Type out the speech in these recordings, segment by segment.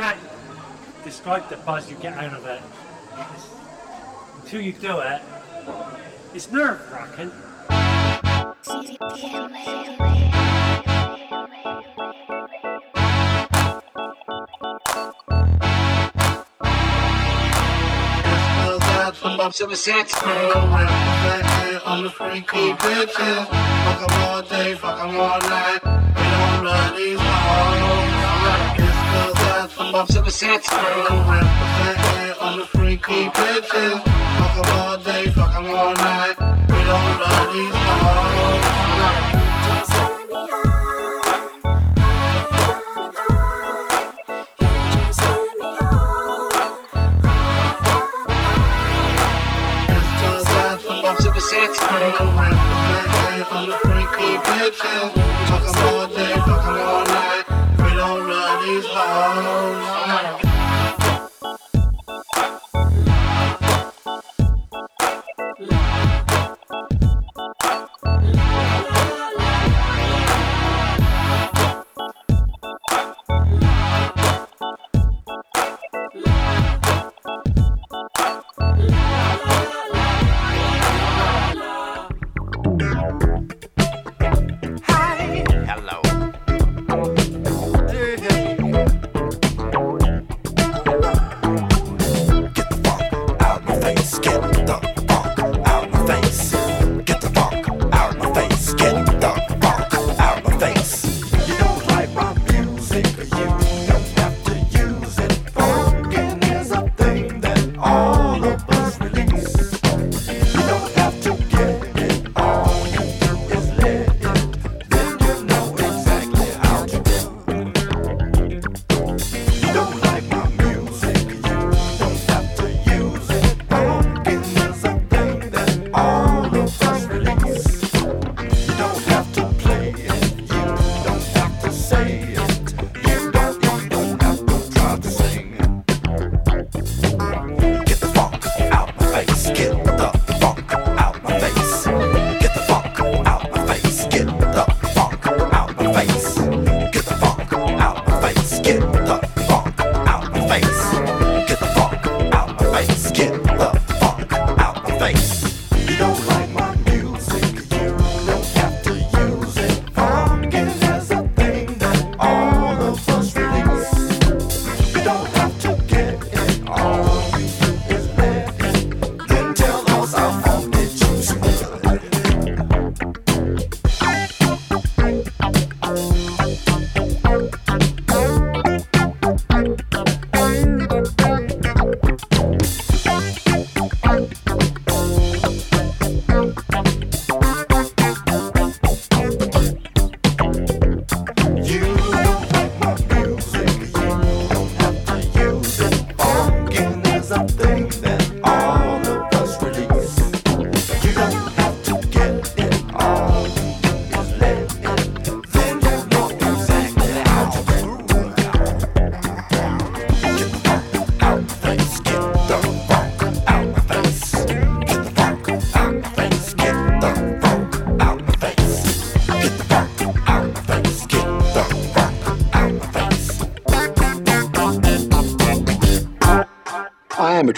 can't describe the buzz you get out of it. It's, until you do it, it's nerve wracking. I'm. Fuck them all day, fuck them all night. All I'm in the sets. Hang around the fat on the freaky bitches. Fuck them all day, fuck them all night. We don't love these all night. six. Hang freaky all day, fuck all night please hold on.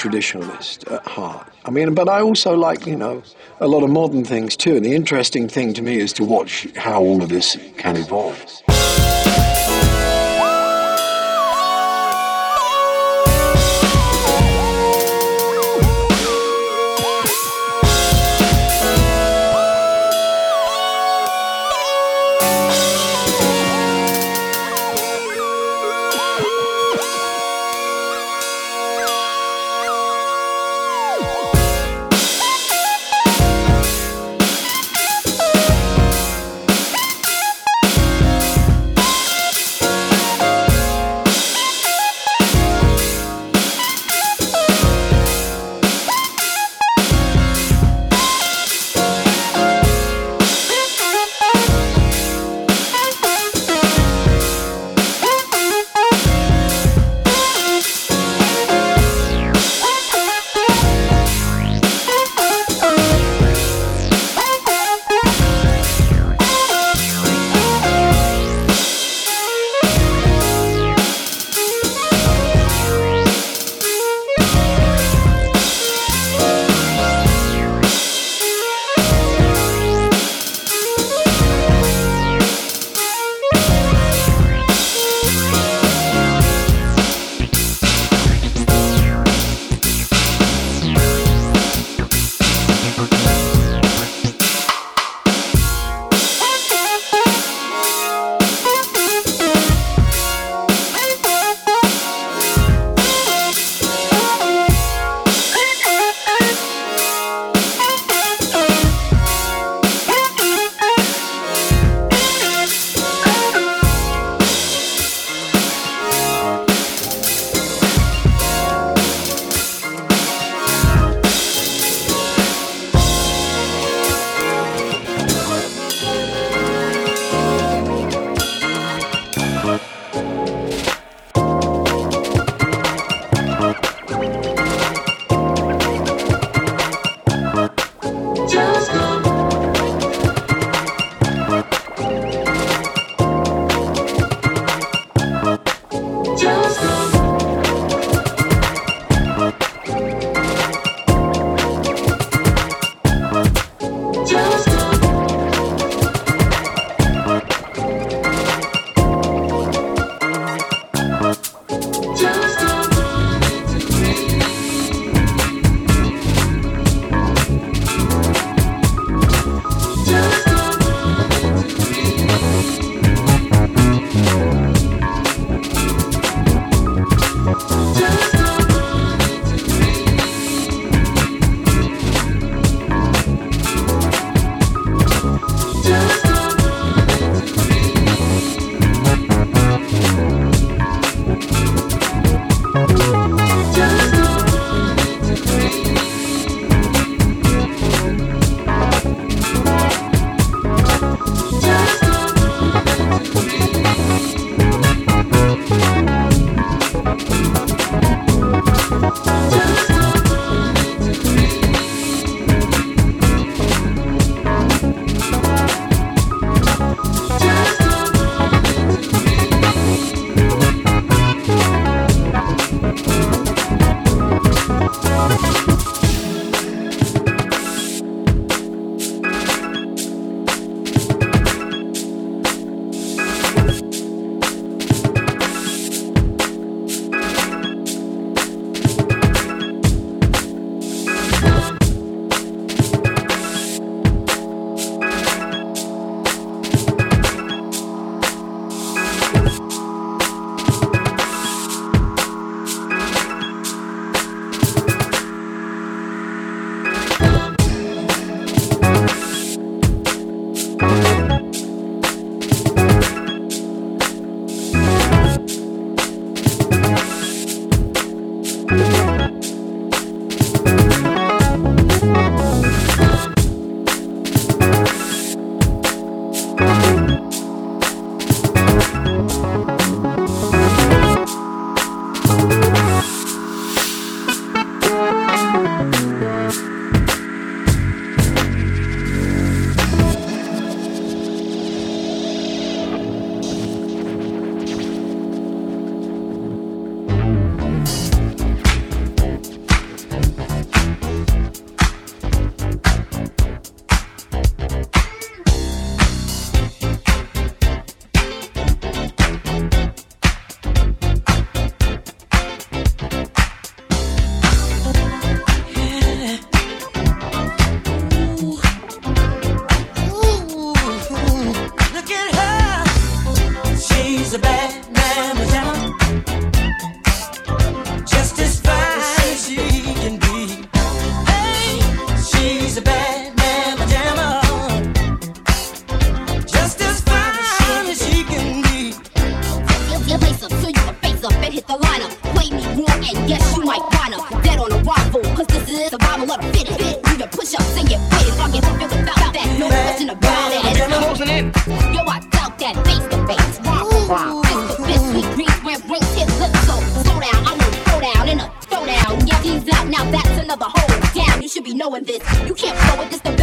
traditionalist at heart. I mean, but I also like, you know, a lot of modern things too. And the interesting thing to me is to watch how all of this can evolve. You should be knowing this. You can't flow with this, the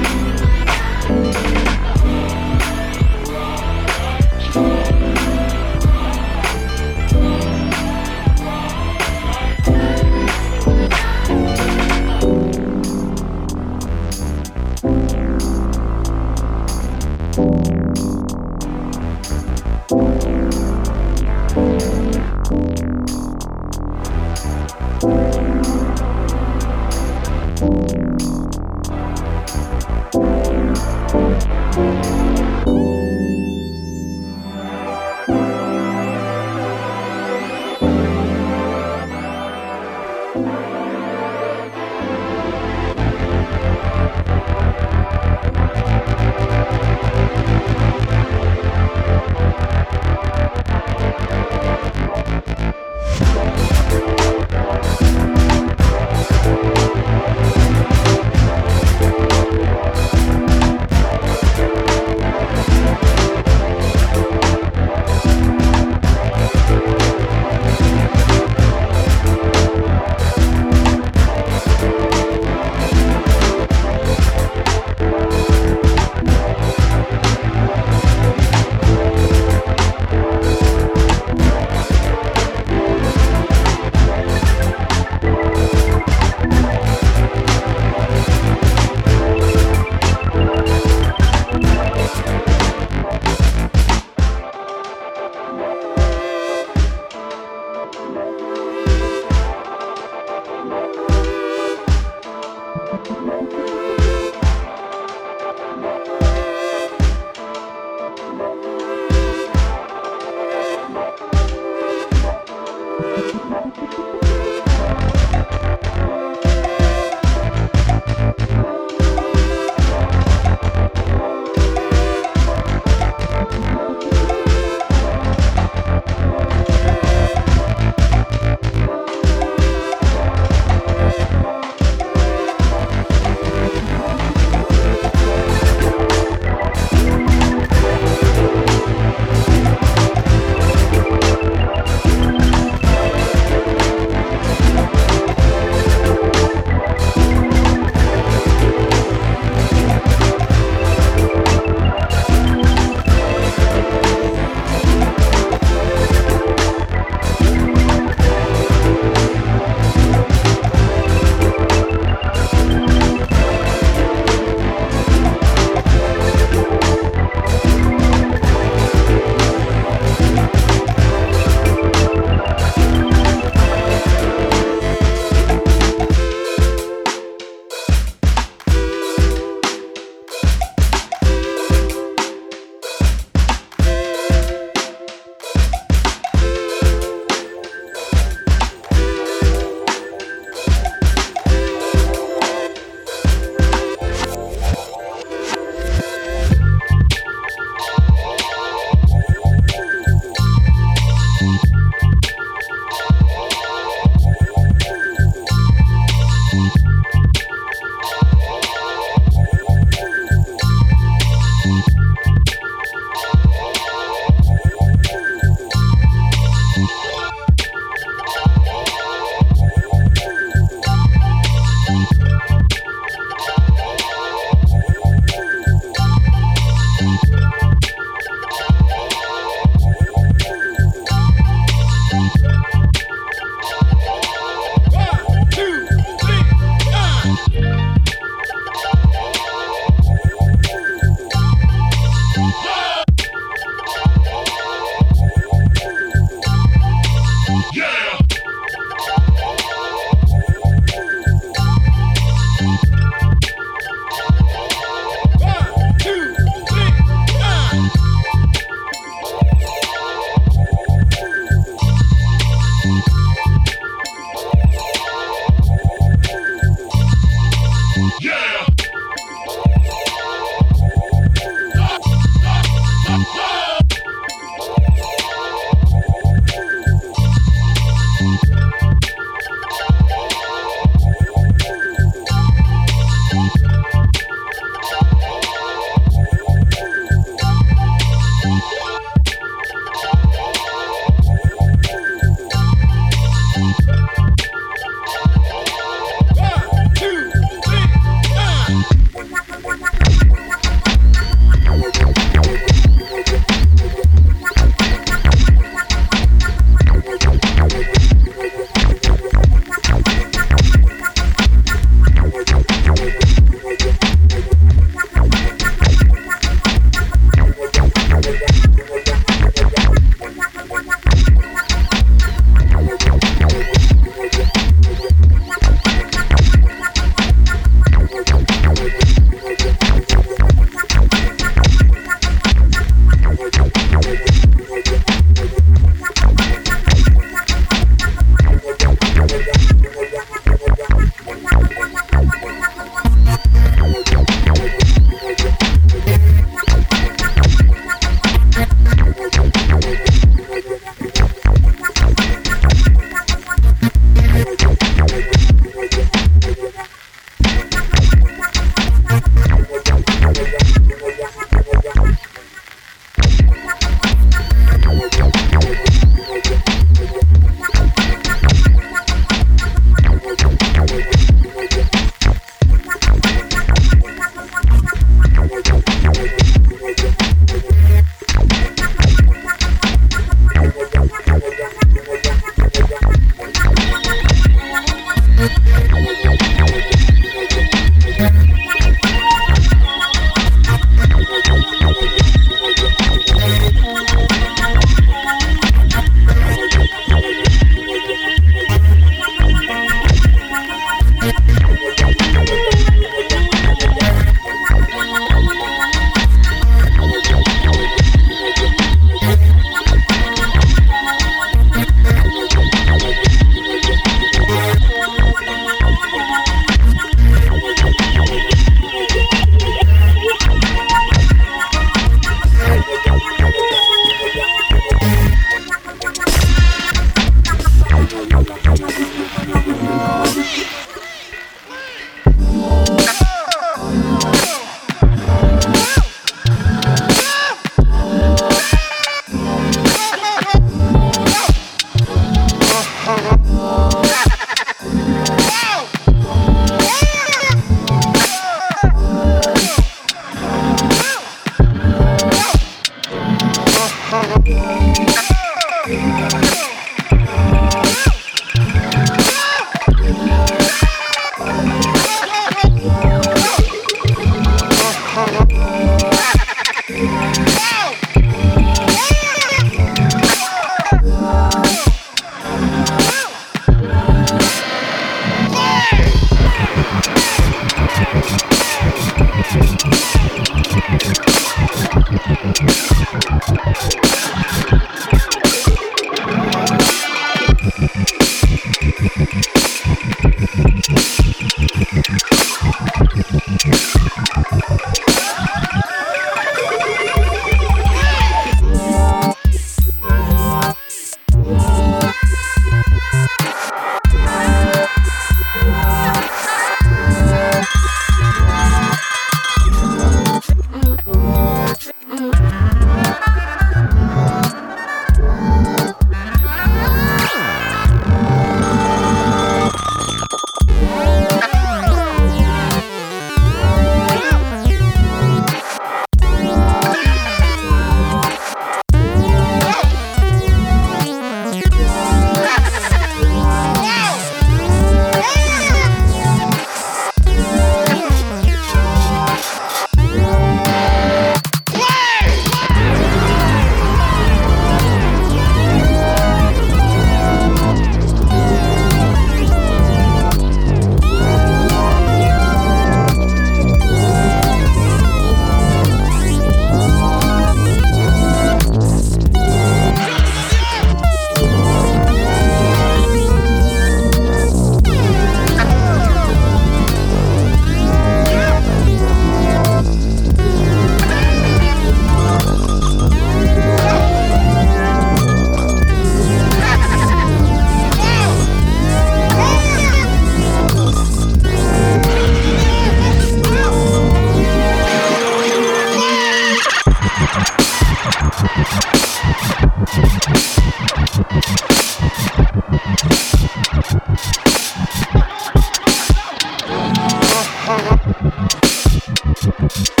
Thank.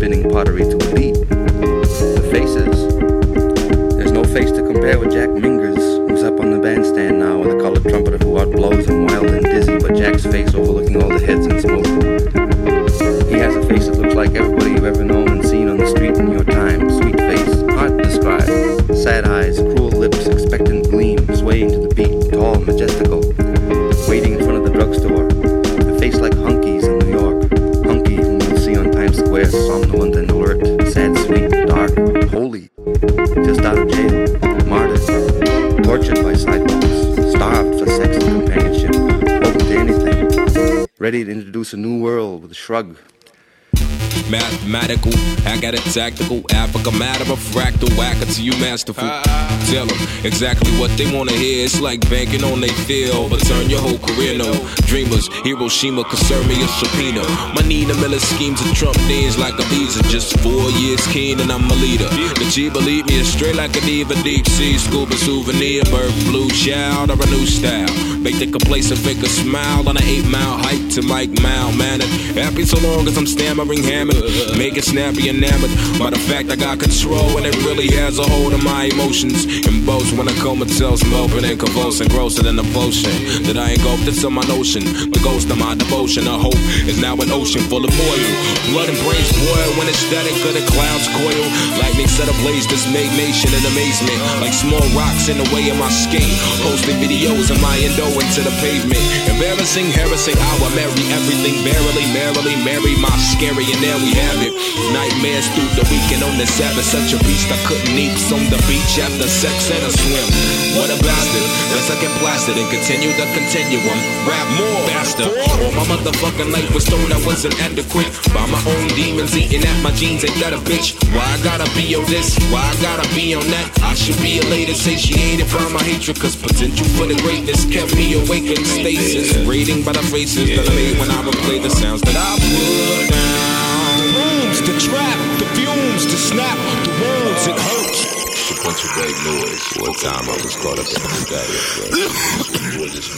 Spinning pottery to Got it tactical. Africa matter of fractal, whacker to you masterful. Tell them exactly what they wanna hear. It's like banking on they feel, but turn your whole career no. Dreamers, Hiroshima serve me a subpoena. My Nina Miller schemes of Trump names like a visa. Just four years keen and I'm a leader. The G believe me, it's straight like a diva. Deep sea scuba souvenir, bird blue child or a new style. Make the complacent fake a smile on an eight mile hike to Mike Mile Manor. Happy so long as I'm stammering hammered. Make it snappy enamored by the fact I got control and it really has a hold of my emotions. And boast when I comatose, moping and convulsing, grosser than a potion that I engulfed into my notion. The ghost of my devotion, a hope is now an ocean full of oil. Blood and brains boil when it's static of the clouds coil. Lightning set ablaze this made nation in amazement. Like small rocks in the way of my skate. Posting videos of my endo into the pavement. Embarrassing, harassing I will marry everything barely, merrily, marry my scary, and there we have it. Nightmares through the weekend on the Sabbath. Such a beast I couldn't eat on the beach after sex and a swim. What a bastard. Guess I get blasted and continue the continuum. Rap more, faster. All my motherfucking life was told I wasn't adequate. By my own demons eating at my jeans. Ain't that a bitch? Why I gotta be on this? Why I gotta be on that? I should be a elated, satiated by my hatred. Cause potential for the greatness kept me awake in stasis. Rating by the faces that I made when I would play the sounds that I put down. Rooms to trap, the fumes to snap, the wounds it hurts. A bunch of white noise. One time I was caught up in anxiety.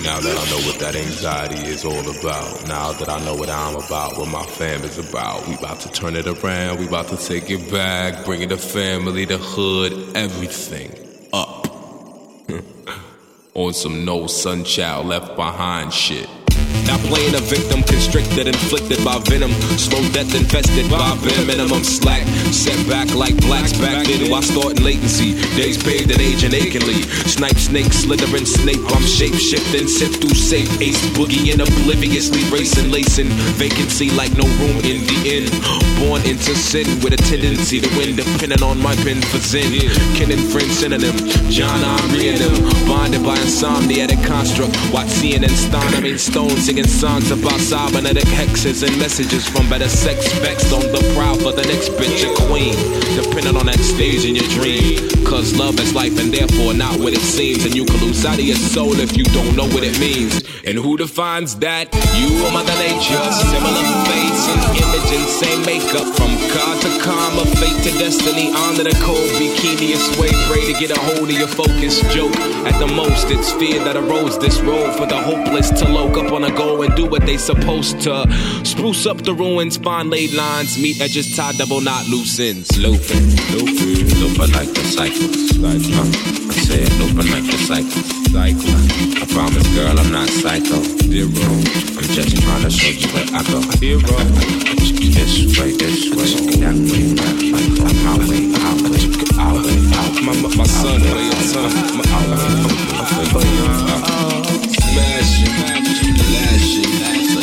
now that I know what that anxiety is all about, now that I know what I'm about, what my fam is about, we about to turn it around, we about to take it back, bringing the family, the hood, everything up. On some no sun child left behind shit. Now playing a victim constricted, inflicted by venom. Slow death infested by bare minimum slack. Set back like blacks back then while starting latency. Days paved and aging achingly. Snipe, snake, slithering, snake. I'm shape shifting, sit through safe. Ace boogie and obliviously racing, lacing. Vacancy like no room in the inn. Born into sin with a tendency to win, depending on my pen for zen. Kin and friend synonym. John and them. Bonded by insomnia, that construct. Watson and Stone, I mean Stone singing songs about cybernetic hexes and messages from better sex specs on the prowl for the next bitch, a queen. Depending on that stage in your dream. Cause love is life and therefore not what it seems. And you can lose out of your soul if you don't know what it means. And who defines that? You or Mother Nature. Similar fates and image and same makeup. From God to karma, fate to destiny. Honor the cold bikini sway. Pray to get a hold of your focus. Joke. At the most, it's fear that erodes this road for the hopeless to loke up on a go and do what they supposed to. Spruce up the ruins, find laid lines, meet edges, tie double knot loose ends. Looping, looping, looping like the cycles. Like? I said looping like the cycles. Cycle. I promise, girl, I'm not psycho. Zero. I'm just trying to show you where I go. Zero. This way, this way, that way, that way. I'm our way, our way, our way, our way. My, my, my son, son. My, Smashing, lashing, crashing,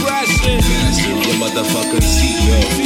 crashing, crashing. Your motherfucking seatbelt.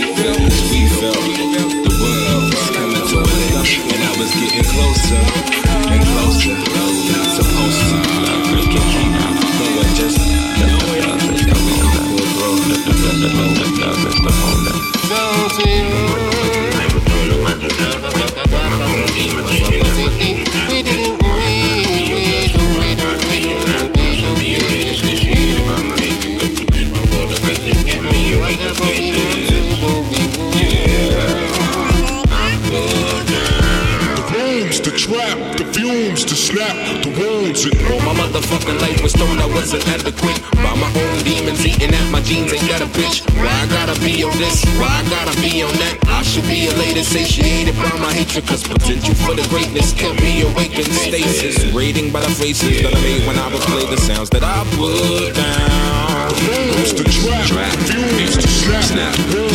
observations that I made when I would play the sounds that I put down. It's the trap, it's the snap.